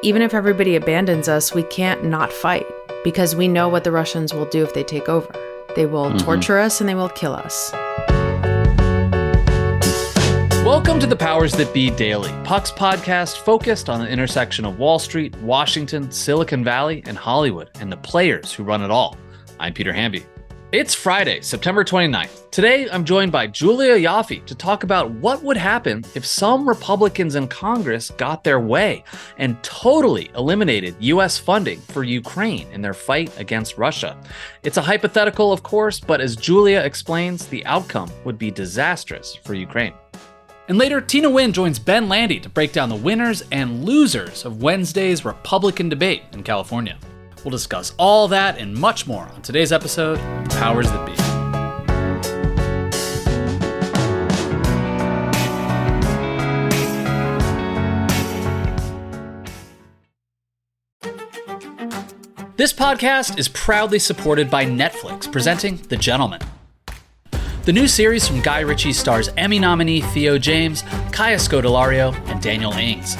even if everybody abandons us, we can't not fight because we know what the Russians will do if they take over. They will mm-hmm. torture us and they will kill us. Welcome to the Powers That Be Daily, Puck's podcast focused on the intersection of Wall Street, Washington, Silicon Valley, and Hollywood, and the players who run it all. I'm Peter Hamby. It's Friday, September 29th. Today, I'm joined by Julia Ioffe to talk about what would happen if some Republicans in Congress got their way and totally eliminated U.S. funding for Ukraine in their fight against Russia. It's a hypothetical, of course, but as Julia explains, the outcome would be disastrous for Ukraine. And later, Tina Nguyen joins Ben Landy to break down the winners and losers of Wednesday's Republican debate in California. We'll discuss all that and much more on today's episode of Powers That Be. This podcast is proudly supported by Netflix, presenting The Gentlemen. The new series from Guy Ritchie stars Emmy nominee Theo James, Kaya Scodelario, and Daniel Ings.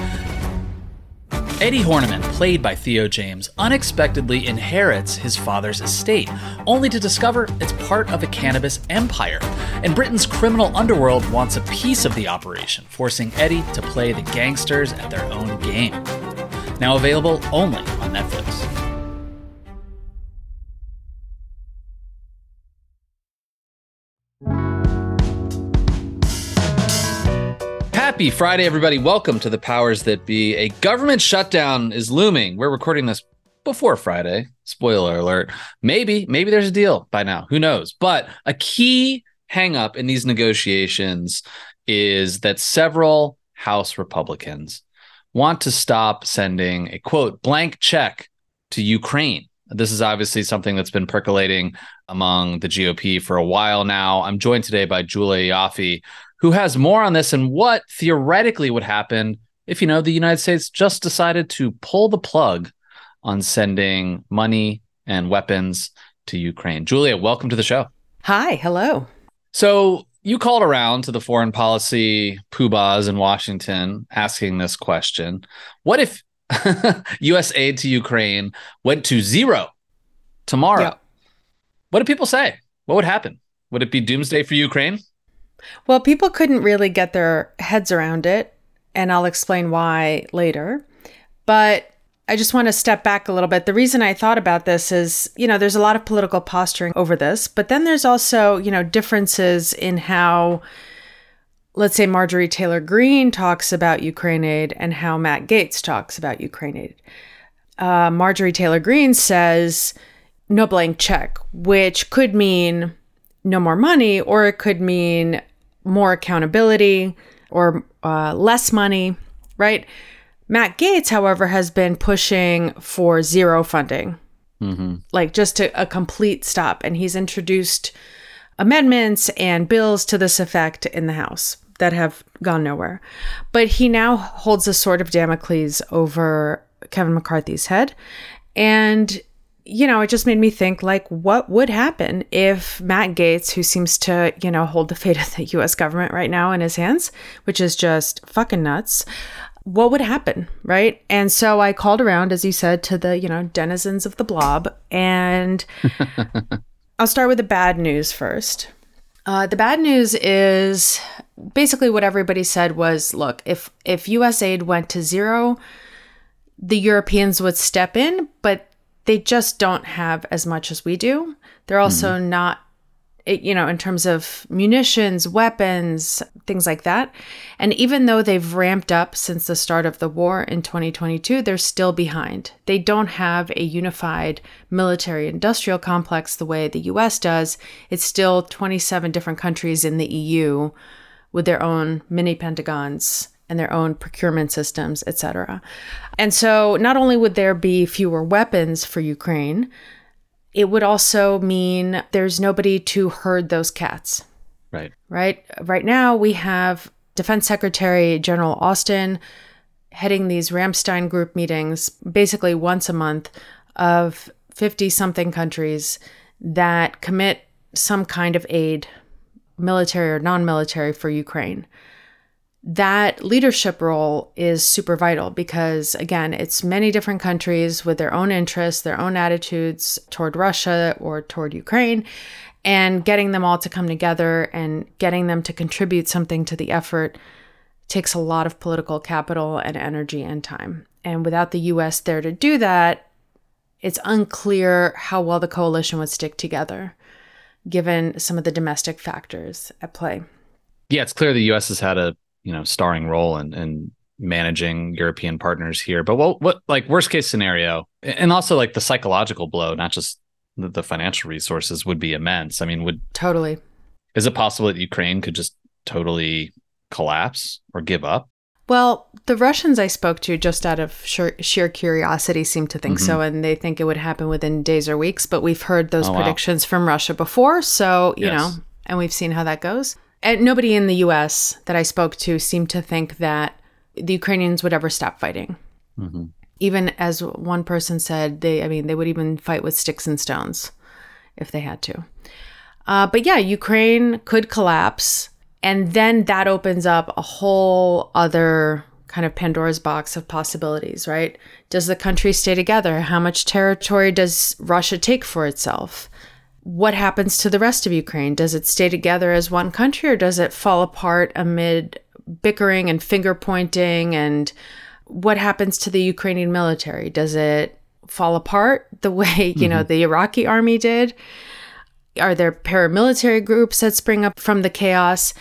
Eddie Horniman, played by Theo James, unexpectedly inherits his father's estate, only to discover it's part of a cannabis empire. And Britain's criminal underworld wants a piece of the operation, forcing Eddie to play the gangsters at their own game. Now available only on Netflix. Happy Friday, everybody. Welcome to the Powers That Be. A government shutdown is looming. We're recording this before Friday. Spoiler alert. Maybe, maybe there's a deal by now. Who knows? But a key hangup in these negotiations is that several House Republicans want to stop sending a quote blank check to Ukraine. This is obviously something that's been percolating among the GOP for a while now. I'm joined today by Julia Ioffe, who has more on this and what theoretically would happen if, you know, the United States just decided to pull the plug on sending money and weapons to Ukraine. Julia, welcome to the show. Hi, hello. So you called around to the foreign policy poobahs in Washington asking this question. What if US aid to Ukraine went to zero tomorrow? Yeah. What do people say? What would happen? Would it be doomsday for Ukraine? Well, people couldn't really get their heads around it, and I'll explain why later. But I just want to step back a little bit. The reason I thought about this is, you know, there's a lot of political posturing over this, but then there's also, you know, differences in how, let's say, Marjorie Taylor Greene talks about Ukraine aid and how Matt Gaetz talks about Ukraine aid. Uh, Marjorie Taylor Greene says no blank check, which could mean no more money, or it could mean more accountability or uh, less money, right? Matt Gaetz, however, has been pushing for zero funding, mm-hmm. like just to a complete stop. And he's introduced amendments and bills to this effect in the House that have gone nowhere. But he now holds a sword of Damocles over Kevin McCarthy's head. And you know, it just made me think like, what would happen if Matt Gaetz, who seems to, you know, hold the fate of the US government right now in his hands, which is just fucking nuts, what would happen? Right. And so I called around, as you said, to the, you know, denizens of the blob. And I'll start with the bad news first. Uh, the bad news is basically what everybody said was look, if, if US aid went to zero, the Europeans would step in, but they just don't have as much as we do. They're also mm-hmm. not, you know, in terms of munitions, weapons, things like that. And even though they've ramped up since the start of the war in 2022, they're still behind. They don't have a unified military industrial complex the way the US does. It's still 27 different countries in the EU with their own mini pentagons and their own procurement systems, etc. And so not only would there be fewer weapons for Ukraine, it would also mean there's nobody to herd those cats. Right. Right? Right now we have Defense Secretary General Austin heading these Ramstein group meetings basically once a month of 50 something countries that commit some kind of aid, military or non military, for Ukraine. That leadership role is super vital because, again, it's many different countries with their own interests, their own attitudes toward Russia or toward Ukraine, and getting them all to come together and getting them to contribute something to the effort takes a lot of political capital and energy and time. And without the US there to do that, it's unclear how well the coalition would stick together, given some of the domestic factors at play. Yeah, it's clear the US has had a you know starring role in, in managing European partners here. But what what like worst case scenario, and also like the psychological blow, not just the, the financial resources, would be immense. I mean, would totally. Is it possible that Ukraine could just totally collapse or give up? Well, the Russians I spoke to, just out of sheer, sheer curiosity, seem to think mm-hmm. so, and they think it would happen within days or weeks. But we've heard those oh, predictions wow. from Russia before, so you yes. know, and we've seen how that goes. And nobody in the US that I spoke to seemed to think that the Ukrainians would ever stop fighting. Mm-hmm. Even as one person said, they, I mean, they would even fight with sticks and stones if they had to. Uh, but yeah, Ukraine could collapse. And then that opens up a whole other kind of Pandora's box of possibilities, right? Does the country stay together? How much territory does Russia take for itself? What happens to the rest of Ukraine? Does it stay together as one country or does it fall apart amid bickering and finger pointing? And what happens to the Ukrainian military? Does it fall apart the way, you mm-hmm. know, the Iraqi army did? Are there paramilitary groups that spring up from the chaos?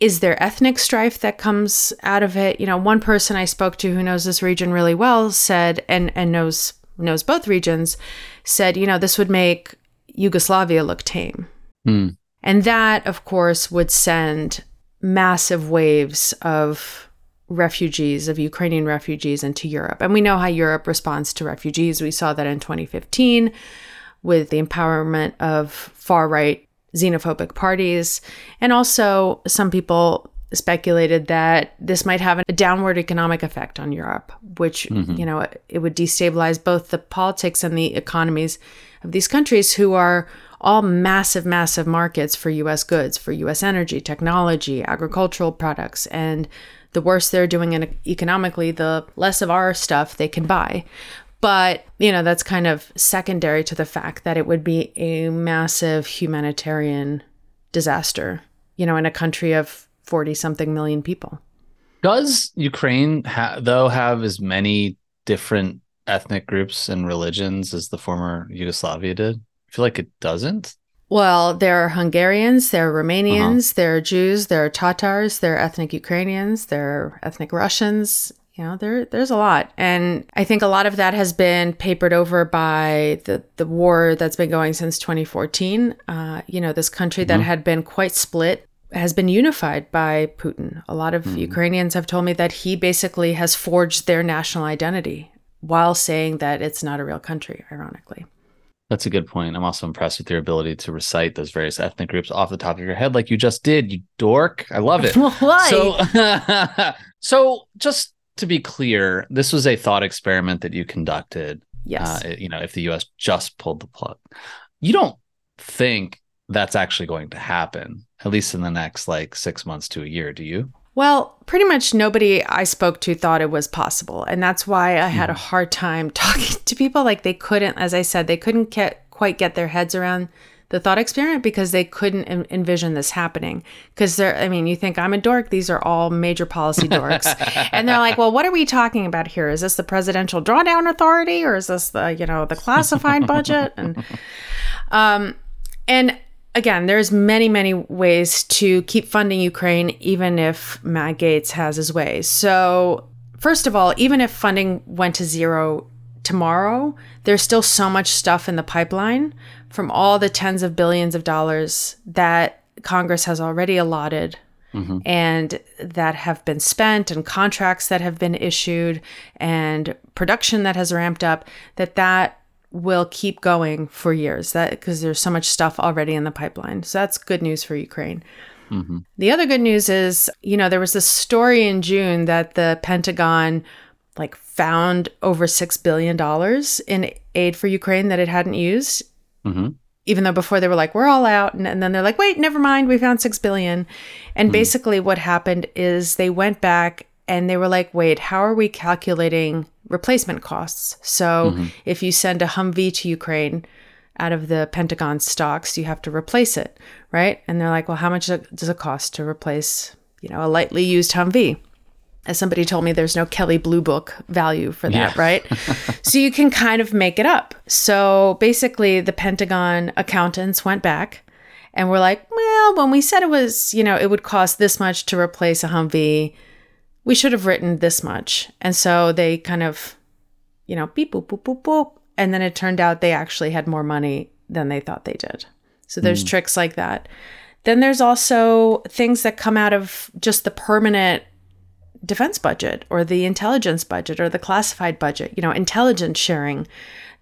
Is there ethnic strife that comes out of it? You know, one person I spoke to who knows this region really well said and and knows knows both regions said, you know, this would make Yugoslavia looked tame. Mm. And that, of course, would send massive waves of refugees, of Ukrainian refugees into Europe. And we know how Europe responds to refugees. We saw that in 2015 with the empowerment of far right xenophobic parties. And also, some people speculated that this might have a downward economic effect on Europe, which, mm-hmm. you know, it would destabilize both the politics and the economies of these countries who are all massive, massive markets for US goods, for US energy, technology, agricultural products. And the worse they're doing economically, the less of our stuff they can buy. But, you know, that's kind of secondary to the fact that it would be a massive humanitarian disaster, you know, in a country of 40 something million people. Does Ukraine, ha- though, have as many different ethnic groups and religions as the former Yugoslavia did? I feel like it doesn't. Well, there are Hungarians, there are Romanians, uh-huh. there are Jews, there are Tatars, there are ethnic Ukrainians, there are ethnic Russians. You know, there there's a lot. And I think a lot of that has been papered over by the, the war that's been going since 2014. Uh, you know, this country that mm-hmm. had been quite split has been unified by Putin. A lot of mm-hmm. Ukrainians have told me that he basically has forged their national identity while saying that it's not a real country, ironically. That's a good point. I'm also impressed with your ability to recite those various ethnic groups off the top of your head, like you just did, you dork. I love it. So, so just to be clear, this was a thought experiment that you conducted. Yes. Uh, you know, if the U.S. just pulled the plug, you don't think that's actually going to happen, at least in the next like six months to a year, do you? Well, pretty much nobody I spoke to thought it was possible. And that's why I had a hmm. hard time talking to people. Like they couldn't, as I said, they couldn't get, quite get their heads around the thought experiment because they couldn't em- envision this happening. Because they're, I mean, you think I'm a dork. These are all major policy dorks. and they're like, well, what are we talking about here? Is this the presidential drawdown authority or is this the, you know, the classified budget? And, um, and again, there's many, many ways to keep funding Ukraine, even if Matt Gaetz has his way. So, first of all, even if funding went to zero tomorrow, there's still so much stuff in the pipeline from all the tens of billions of dollars that Congress has already allotted. Mm-hmm. And that have been spent, and contracts that have been issued, and production that has ramped up. That that will keep going for years that because there's so much stuff already in the pipeline so that's good news for ukraine mm-hmm. the other good news is you know there was this story in june that the pentagon like found over six billion dollars in aid for ukraine that it hadn't used mm-hmm. even though before they were like, we're all out. And, and then they're like, wait, never mind. We found 6 billion. And mm. basically what happened is they went back and they were like, wait, how are we calculating replacement costs? So mm-hmm. if you send a Humvee to Ukraine out of the Pentagon stocks, you have to replace it, right? And they're like, well, how much does it cost to replace, you know, a lightly used Humvee? As somebody told me, there's no Kelley Blue Book value for that, yeah. right? so you can kind of make it up. So basically, the Pentagon accountants went back and were like, well, when we said it was, you know, it would cost this much to replace a Humvee, we should have written this much. And so they kind of, you know, beep, boop, boop, boop, boop. And then it turned out they actually had more money than they thought they did. So there's mm. tricks like that. Then there's also things that come out of just the permanent defense budget or the intelligence budget or the classified budget, you know, intelligence sharing,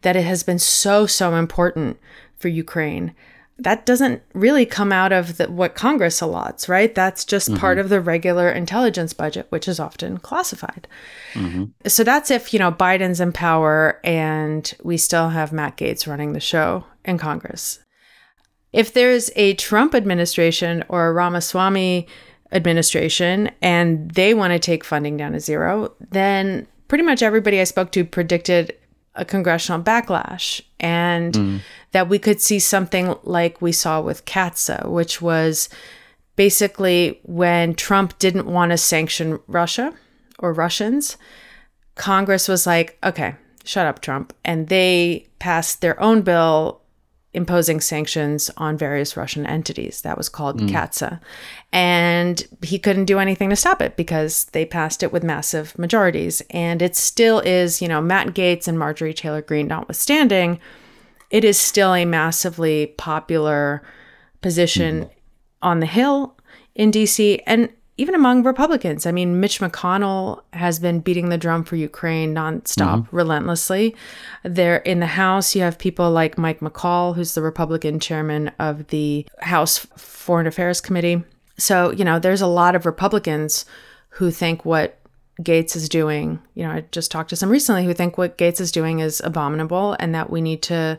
that it has been so, so important for Ukraine that doesn't really come out of the, what Congress allots, right? That's just mm-hmm. part of the regular intelligence budget, which is often classified. Mm-hmm. So that's if, you know, Biden's in power and we still have Matt Gaetz running the show in Congress. If there's a Trump administration or a Ramaswamy administration and they want to take funding down to zero, then pretty much everybody I spoke to predicted a congressional backlash and mm. that we could see something like we saw with CAATSA, which was basically when Trump didn't want to sanction Russia or Russians, Congress was like, okay, shut up, Trump. And they passed their own bill imposing sanctions on various Russian entities. That was called mm. CAATSA. And he couldn't do anything to stop it because they passed it with massive majorities. And it still is, you know, Matt Gaetz and Marjorie Taylor Greene notwithstanding, it is still a massively popular position mm. on the Hill in DC. And even among Republicans. I mean, Mitch McConnell has been beating the drum for Ukraine nonstop, mm-hmm. relentlessly. There in the House, you have people like Mike McCaul, who's the Republican chairman of the House Foreign Affairs Committee. So, you know, there's a lot of Republicans who think what Gaetz is doing, you know, I just talked to some recently who think what Gaetz is doing is abominable and that we need to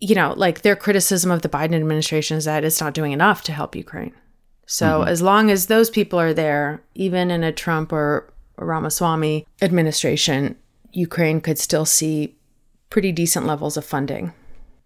you know, like their criticism of the Biden administration is that it's not doing enough to help Ukraine. So mm-hmm. as long as those people are there, even in a Trump or Ramaswamy administration, Ukraine could still see pretty decent levels of funding.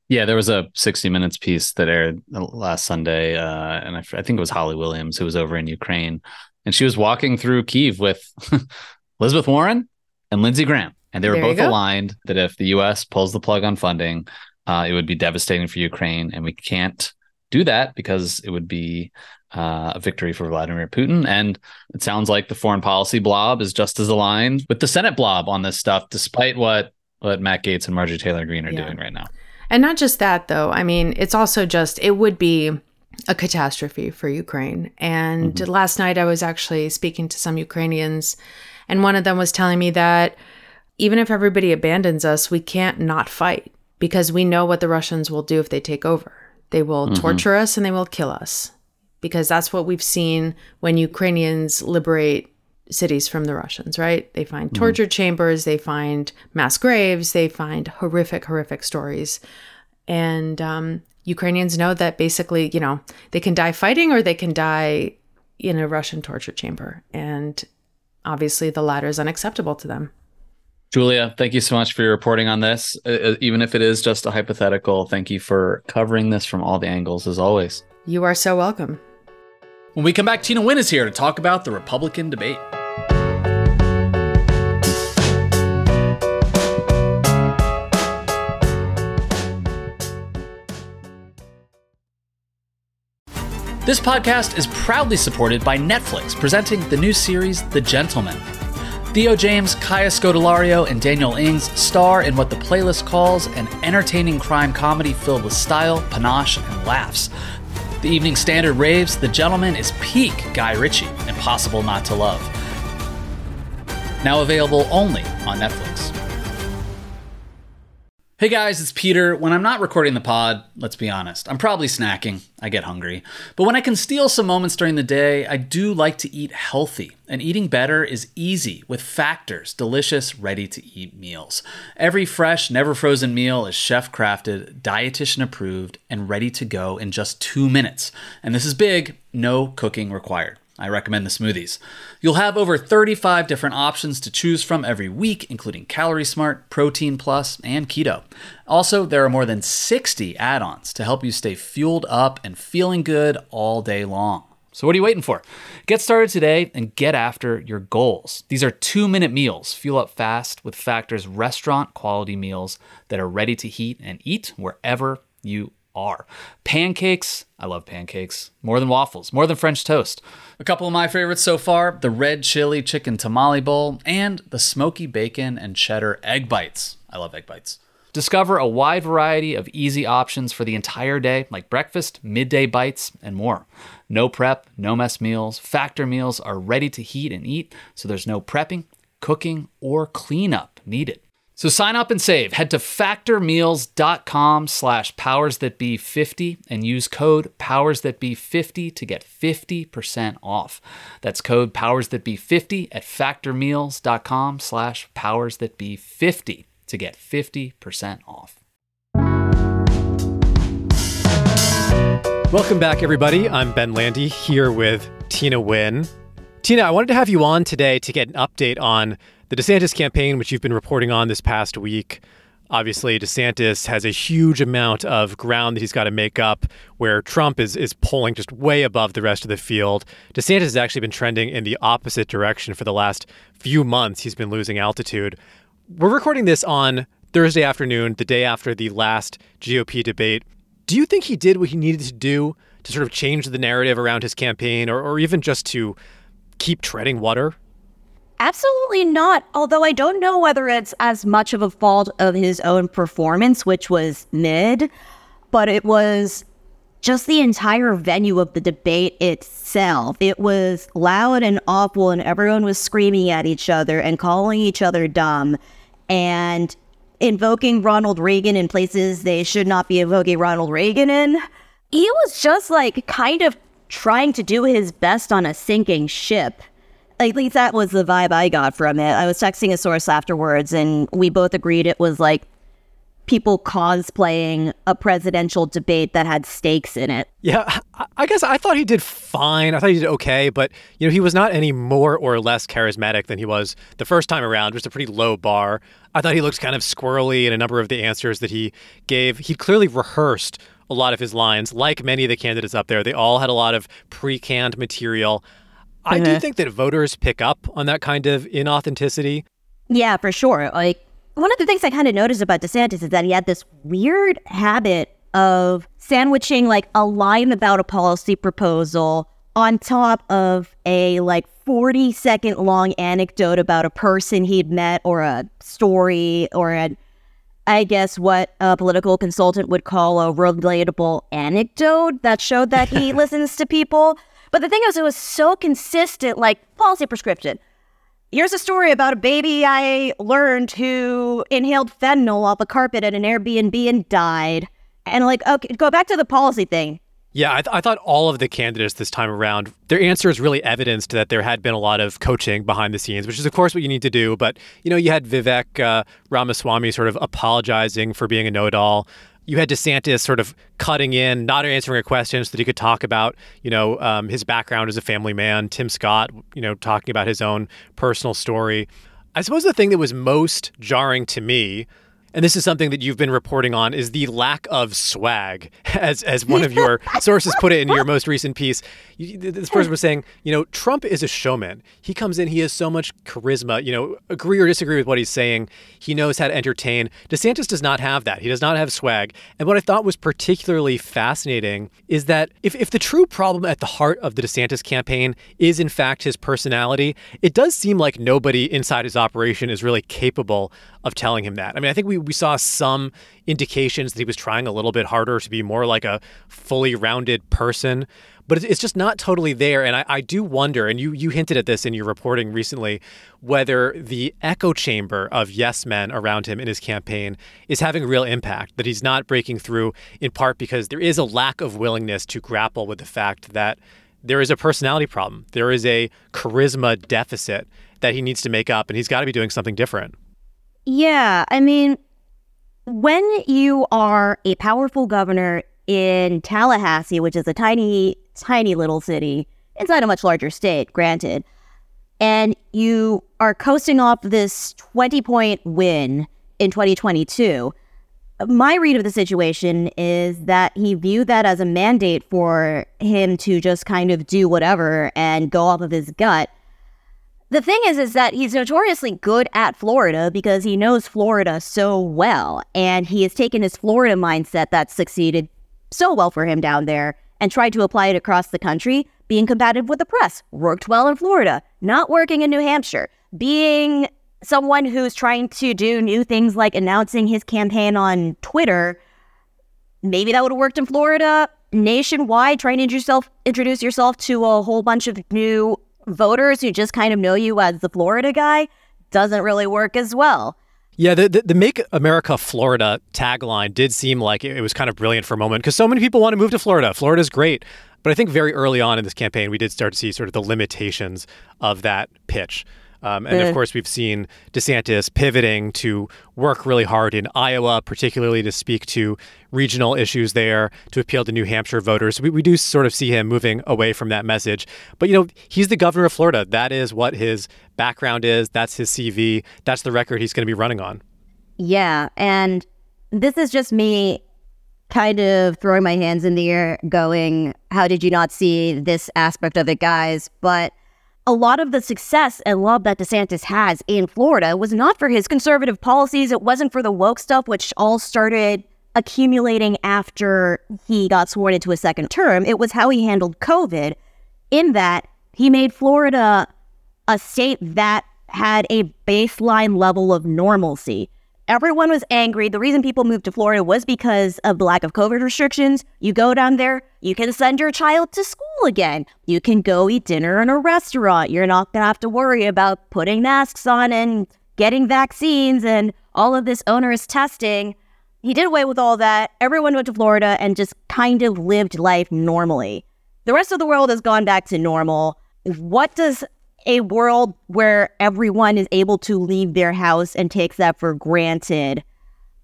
Yeah, there was a 60 Minutes piece that aired last Sunday, uh, and I, I, think it was Holly Williams who was over in Ukraine, and she was walking through Kiev with Elizabeth Warren and Lindsey Graham, and they were there both aligned that if the U.S. pulls the plug on funding, uh, it would be devastating for Ukraine, and we can't do that because it would be uh, a victory for Vladimir Putin. And it sounds like the foreign policy blob is just as aligned with the Senate blob on this stuff, despite what what Matt Gaetz and Marjorie Taylor Greene are yeah. doing right now. And not just that, though. I mean, it's also just it would be a catastrophe for Ukraine. And mm-hmm. last night I was actually speaking to some Ukrainians, and one of them was telling me that even if everybody abandons us, we can't not fight because we know what the Russians will do if they take over. They will mm-hmm. torture us and they will kill us because that's what we've seen when Ukrainians liberate cities from the Russians, right? They find mm-hmm. torture chambers, they find mass graves, they find horrific, horrific stories. And um, Ukrainians know that basically, you know, they can die fighting or they can die in a Russian torture chamber. And obviously, the latter is unacceptable to them. Julia, thank you so much for your reporting on this. Uh, uh even if it is just a hypothetical, thank you for covering this from all the angles as always. You are so welcome. When we come back, Tina Nguyen is here to talk about the Republican debate. This podcast is proudly supported by Netflix, presenting the new series The Gentlemen. Theo James, Kaya Scodelario, and Daniel Ings star in what the playlist calls an entertaining crime comedy filled with style, panache, and laughs. The Evening Standard raves The Gentleman is peak Guy Ritchie, impossible not to love. Now available only on Netflix. Hey guys, it's Peter. When I'm not recording the pod, let's be honest, I'm probably snacking. I get hungry. But when I can steal some moments during the day, I do like to eat healthy. And eating better is easy with Factor's delicious, ready to eat meals. Every fresh, never frozen meal is chef crafted, dietitian approved, and ready to go in just two minutes. And this is big no cooking required. I recommend the smoothies. You'll have over 35 different options to choose from every week, including Calorie Smart, Protein Plus, and Keto. Also, there are more than 60 add ons to help you stay fueled up and feeling good all day long. So, what are you waiting for? Get started today and get after your goals. These are two minute meals. Fuel up fast with Factor's restaurant quality meals that are ready to heat and eat wherever you are. Pancakes, I love pancakes, more than waffles, more than French toast. A couple of my favorites so far the red chili chicken tamale bowl and the smoky bacon and cheddar egg bites. I love egg bites. Discover a wide variety of easy options for the entire day, like breakfast, midday bites, and more. No prep, no mess meals. Factor meals are ready to heat and eat, so there's no prepping, cooking, or cleanup needed. So sign up and save. Head to factormeals.com slash powersthatbe50 and use code powersthatbe50 to get 50% off. That's code powersthatbe50 at factormeals.com slash powersthatbe50 to get 50% off. Welcome back, everybody. I'm Ben Landy here with Tina Nguyen. Tina, I wanted to have you on today to get an update on the DeSantis campaign, which you've been reporting on this past week. Obviously, DeSantis has a huge amount of ground that he's got to make up where Trump is, is pulling just way above the rest of the field. DeSantis has actually been trending in the opposite direction for the last few months. He's been losing altitude. We're recording this on Thursday afternoon, the day after the last GOP debate. Do you think he did what he needed to do to sort of change the narrative around his campaign or, or even just to keep treading water? Absolutely not. Although I don't know whether it's as much of a fault of his own performance, which was mid, but it was just the entire venue of the debate itself. It was loud and awful, and everyone was screaming at each other and calling each other dumb and invoking Ronald Reagan in places they should not be invoking Ronald Reagan in. He was just like kind of trying to do his best on a sinking ship at least that was the vibe I got from it. I was texting a source afterwards, and we both agreed it was like people cosplaying a presidential debate that had stakes in it. Yeah, I guess I thought he did fine. I thought he did okay, but you know, he was not any more or less charismatic than he was the first time around. Just a pretty low bar. I thought he looked kind of squirrely in a number of the answers that he gave. He clearly rehearsed a lot of his lines, like many of the candidates up there. They all had a lot of pre-canned material. I do uh-huh. think that voters pick up on that kind of inauthenticity. Yeah, for sure. Like one of the things I kind of noticed about DeSantis is that he had this weird habit of sandwiching like a line about a policy proposal on top of a like 40 second long anecdote about a person he'd met or a story or a I guess what a political consultant would call a relatable anecdote that showed that he listens to people. But the thing is, it was so consistent, like policy prescription. Here's a story about a baby I learned who inhaled fentanyl off a carpet at an Airbnb and died. And like, okay, go back to the policy thing. Yeah, I, th- I, thought all of the candidates this time around, their answers really evidenced that there had been a lot of coaching behind the scenes, which is, of course, what you need to do. But, you know, you had Vivek uh, Ramaswamy sort of apologizing for being a know it all you had DeSantis sort of cutting in, not answering a question so that he could talk about, you know, um, his background as a family man. Tim Scott, you know, talking about his own personal story. I suppose the thing that was most jarring to me and this is something that you've been reporting on, is the lack of swag, as as one of your sources put it in your most recent piece. You, this person was saying, you know, Trump is a showman. He comes in, he has so much charisma. You know, agree or disagree with what he's saying, he knows how to entertain. DeSantis does not have that. He does not have swag. And what I thought was particularly fascinating is that if if the true problem at the heart of the DeSantis campaign is in fact his personality, it does seem like nobody inside his operation is really capable of telling him that. I mean, I think we, we saw some indications that he was trying a little bit harder to be more like a fully rounded person. but it's just not totally there. And I, I do wonder, and you you hinted at this in your reporting recently, whether the echo chamber of yes men around him in his campaign is having a real impact. That he's not breaking through, in part because there is a lack of willingness to grapple with the fact that there is a personality problem, there is a charisma deficit that he needs to make up, and he's got to be doing something different. Yeah, I mean, when you are a powerful governor in Tallahassee, which is a tiny, tiny little city inside a much larger state, granted, and you are coasting off this 20 point win in 2022, my read of the situation is that he viewed that as a mandate for him to just kind of do whatever and go off of his gut the thing is, is that he's notoriously good at Florida because he knows Florida so well, and he has taken his Florida mindset that succeeded so well for him down there and tried to apply it across the country, being competitive with the press, worked well in Florida, not working in New Hampshire, being someone who's trying to do new things like announcing his campaign on Twitter. Maybe that would have worked in Florida. Nationwide, trying to introduce yourself, introduce yourself to a whole bunch of new voters who just kind of know you as the Florida guy doesn't really work as well. Yeah, the, the, the, Make America Florida tagline did seem like it, was kind of brilliant for a moment because so many people want to move to Florida. Florida's great. But I think very early on in this campaign, we did start to see sort of the limitations of that pitch. Um, and of course, we've seen DeSantis pivoting to work really hard in Iowa, particularly to speak to regional issues there, to appeal to New Hampshire voters. We, we do sort of see him moving away from that message. But, you know, he's the governor of Florida. That is what his background is. That's his CV. That's the record he's going to be running on. Yeah. And this is just me kind of throwing my hands in the air, going, How did you not see this aspect of it, guys? But a lot of the success and love that DeSantis has in Florida was not for his conservative policies. It wasn't for the woke stuff, which all started accumulating after he got sworn into a second term. It was how he handled COVID, in that he made Florida a state that had a baseline level of normalcy. Everyone was angry. The reason people moved to Florida was because of the lack of COVID restrictions. You go down there, you can send your child to school again. You can go eat dinner in a restaurant. You're not going to have to worry about putting masks on and getting vaccines and all of this onerous testing. He did away with all that. Everyone went to Florida and just kind of lived life normally. The rest of the world has gone back to normal. What does a world where everyone is able to leave their house and takes that for granted,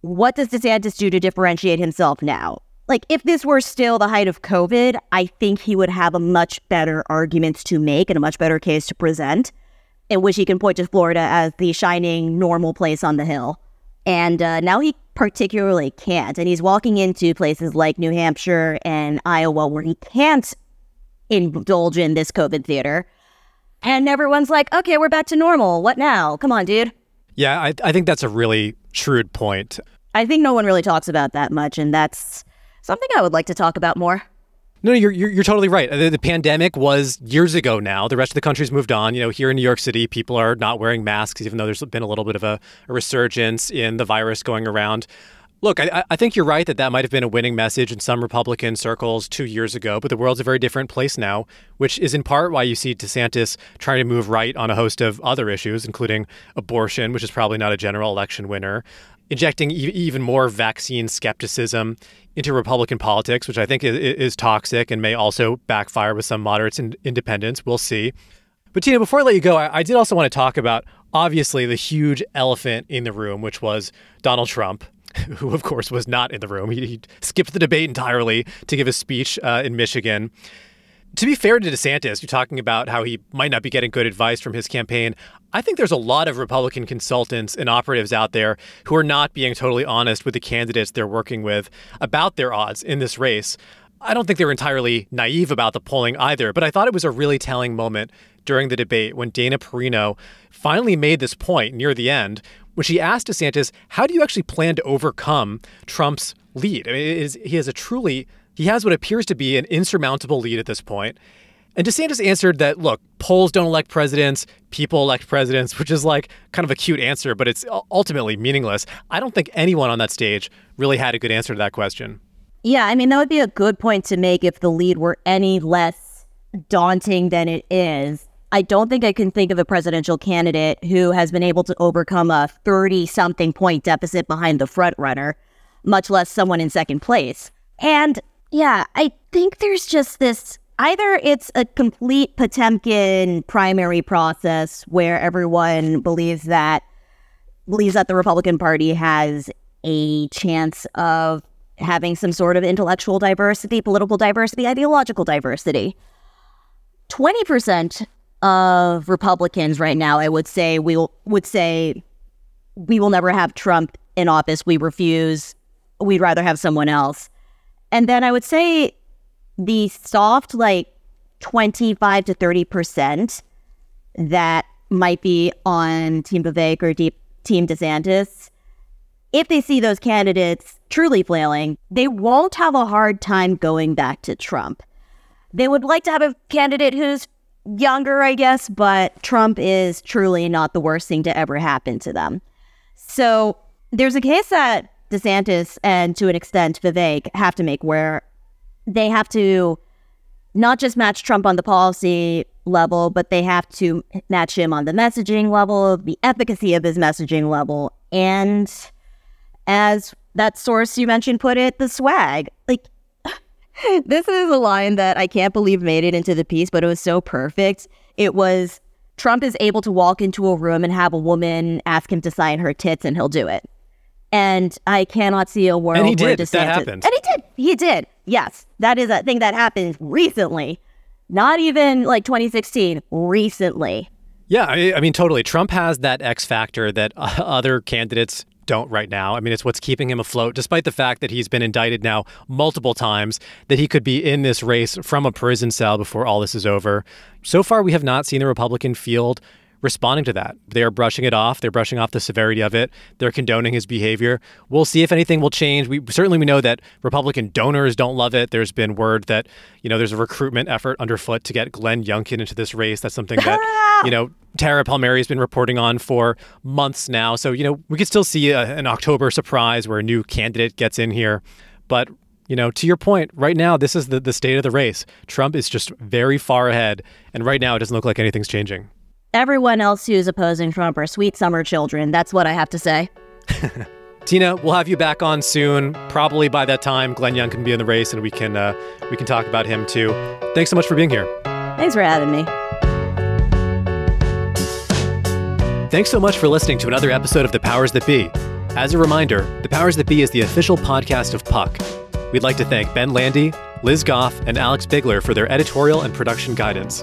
what does DeSantis do to differentiate himself now? Like, if this were still the height of COVID, I think he would have a much better argument to make and a much better case to present, in which he can point to Florida as the shining, normal place on the hill. And uh, now he particularly can't. And he's walking into places like New Hampshire and Iowa where he can't indulge in this COVID theater and everyone's like, okay, we're back to normal. What now? Come on, dude. Yeah, I, I think that's a really shrewd point. I think no one really talks about that much, and that's something I would like to talk about more. No, you're, you're, you're totally right. The, the, pandemic was years ago now. The rest of the country's moved on. You know, here in New York City, people are not wearing masks, even though there's been a little bit of a, a resurgence in the virus going around. Look, I, I, think you're right that that might have been a winning message in some Republican circles two years ago, but the world's a very different place now, which is in part why you see DeSantis trying to move right on a host of other issues, including abortion, which is probably not a general election winner, injecting e- even more vaccine skepticism into Republican politics, which I think is, is toxic and may also backfire with some moderates and independents. We'll see. But Tina, before I let you go, I, I did also want to talk about obviously the huge elephant in the room, which was Donald Trump who of course was not in the room. He, he skipped the debate entirely to give a speech uh, in Michigan. To be fair to DeSantis, you're talking about how he might not be getting good advice from his campaign. I think there's a lot of Republican consultants and operatives out there who are not being totally honest with the candidates they're working with about their odds in this race. I don't think they're entirely naive about the polling either, but I thought it was a really telling moment during the debate when Dana Perino finally made this point near the end when she asked DeSantis, "How do you actually plan to overcome Trump's lead?" I mean, is, he has a truly he has what appears to be an insurmountable lead at this point. And DeSantis answered that, look, polls don't elect presidents, people elect presidents, which is like kind of a cute answer, but it's ultimately meaningless. I don't think anyone on that stage really had a good answer to that question. Yeah, I mean, that would be a good point to make if the lead were any less daunting than it is. I don't think I can think of a presidential candidate who has been able to overcome a 30 something point deficit behind the front runner, much less someone in second place. And yeah, I think there's just this either it's a complete Potemkin primary process where everyone believes that believes that the Republican Party has a chance of having some sort of intellectual diversity, political diversity, ideological diversity. 20% of Republicans right now, I would say, we will, would say we will never have Trump in office. We refuse. We'd rather have someone else. And then I would say the soft, like 25 to 30% that might be on Team Vivek or Deep Team DeSantis, if they see those candidates truly flailing, they won't have a hard time going back to Trump. They would like to have a candidate who's younger, I guess, but Trump is truly not the worst thing to ever happen to them. So there's a case that DeSantis and to an extent Vivek have to make where they have to not just match Trump on the policy level, but they have to match him on the messaging level, the efficacy of his messaging level, and as that source you mentioned put it, the swag. Like, this is a line that I can't believe made it into the piece, but it was so perfect. It was Trump is able to walk into a room and have a woman ask him to sign her tits, and he'll do it. And I cannot see a world and he where did. DeSantis, That happened. and he did. He did. Yes, that is a thing that happened recently. Not even like 2016. Recently. Yeah, I, I mean, totally. Trump has that X factor that uh, other candidates don't right now. I mean, it's what's keeping him afloat, despite the fact that he's been indicted now multiple times, that he could be in this race from a prison cell before all this is over. So far, we have not seen the Republican field responding to that. They're brushing it off. They're brushing off the severity of it. They're condoning his behavior. We'll see if anything will change. We certainly we know that Republican donors don't love it. There's been word that you know there's a recruitment effort underfoot to get Glenn Youngkin into this race. That's something that you know Tara Palmieri has been reporting on for months now. So you know we could still see a, an October surprise where a new candidate gets in here, but. You know, to your point, right now, this is the, the state of the race. Trump is just very far ahead. And right now, it doesn't look like anything's changing everyone else who's opposing Trump are sweet summer children. That's what I have to say. Tina, we'll have you back on soon. Probably by that time, Glenn Youngkin be in the race, and we can uh, we can talk about him too. Thanks so much for being here. Thanks for having me. Thanks so much for listening to another episode of The Powers That Be. As a reminder, The Powers That Be is the official podcast of Puck. We'd like to thank Ben Landy, Liz Goff, and Alex Bigler for their editorial and production guidance.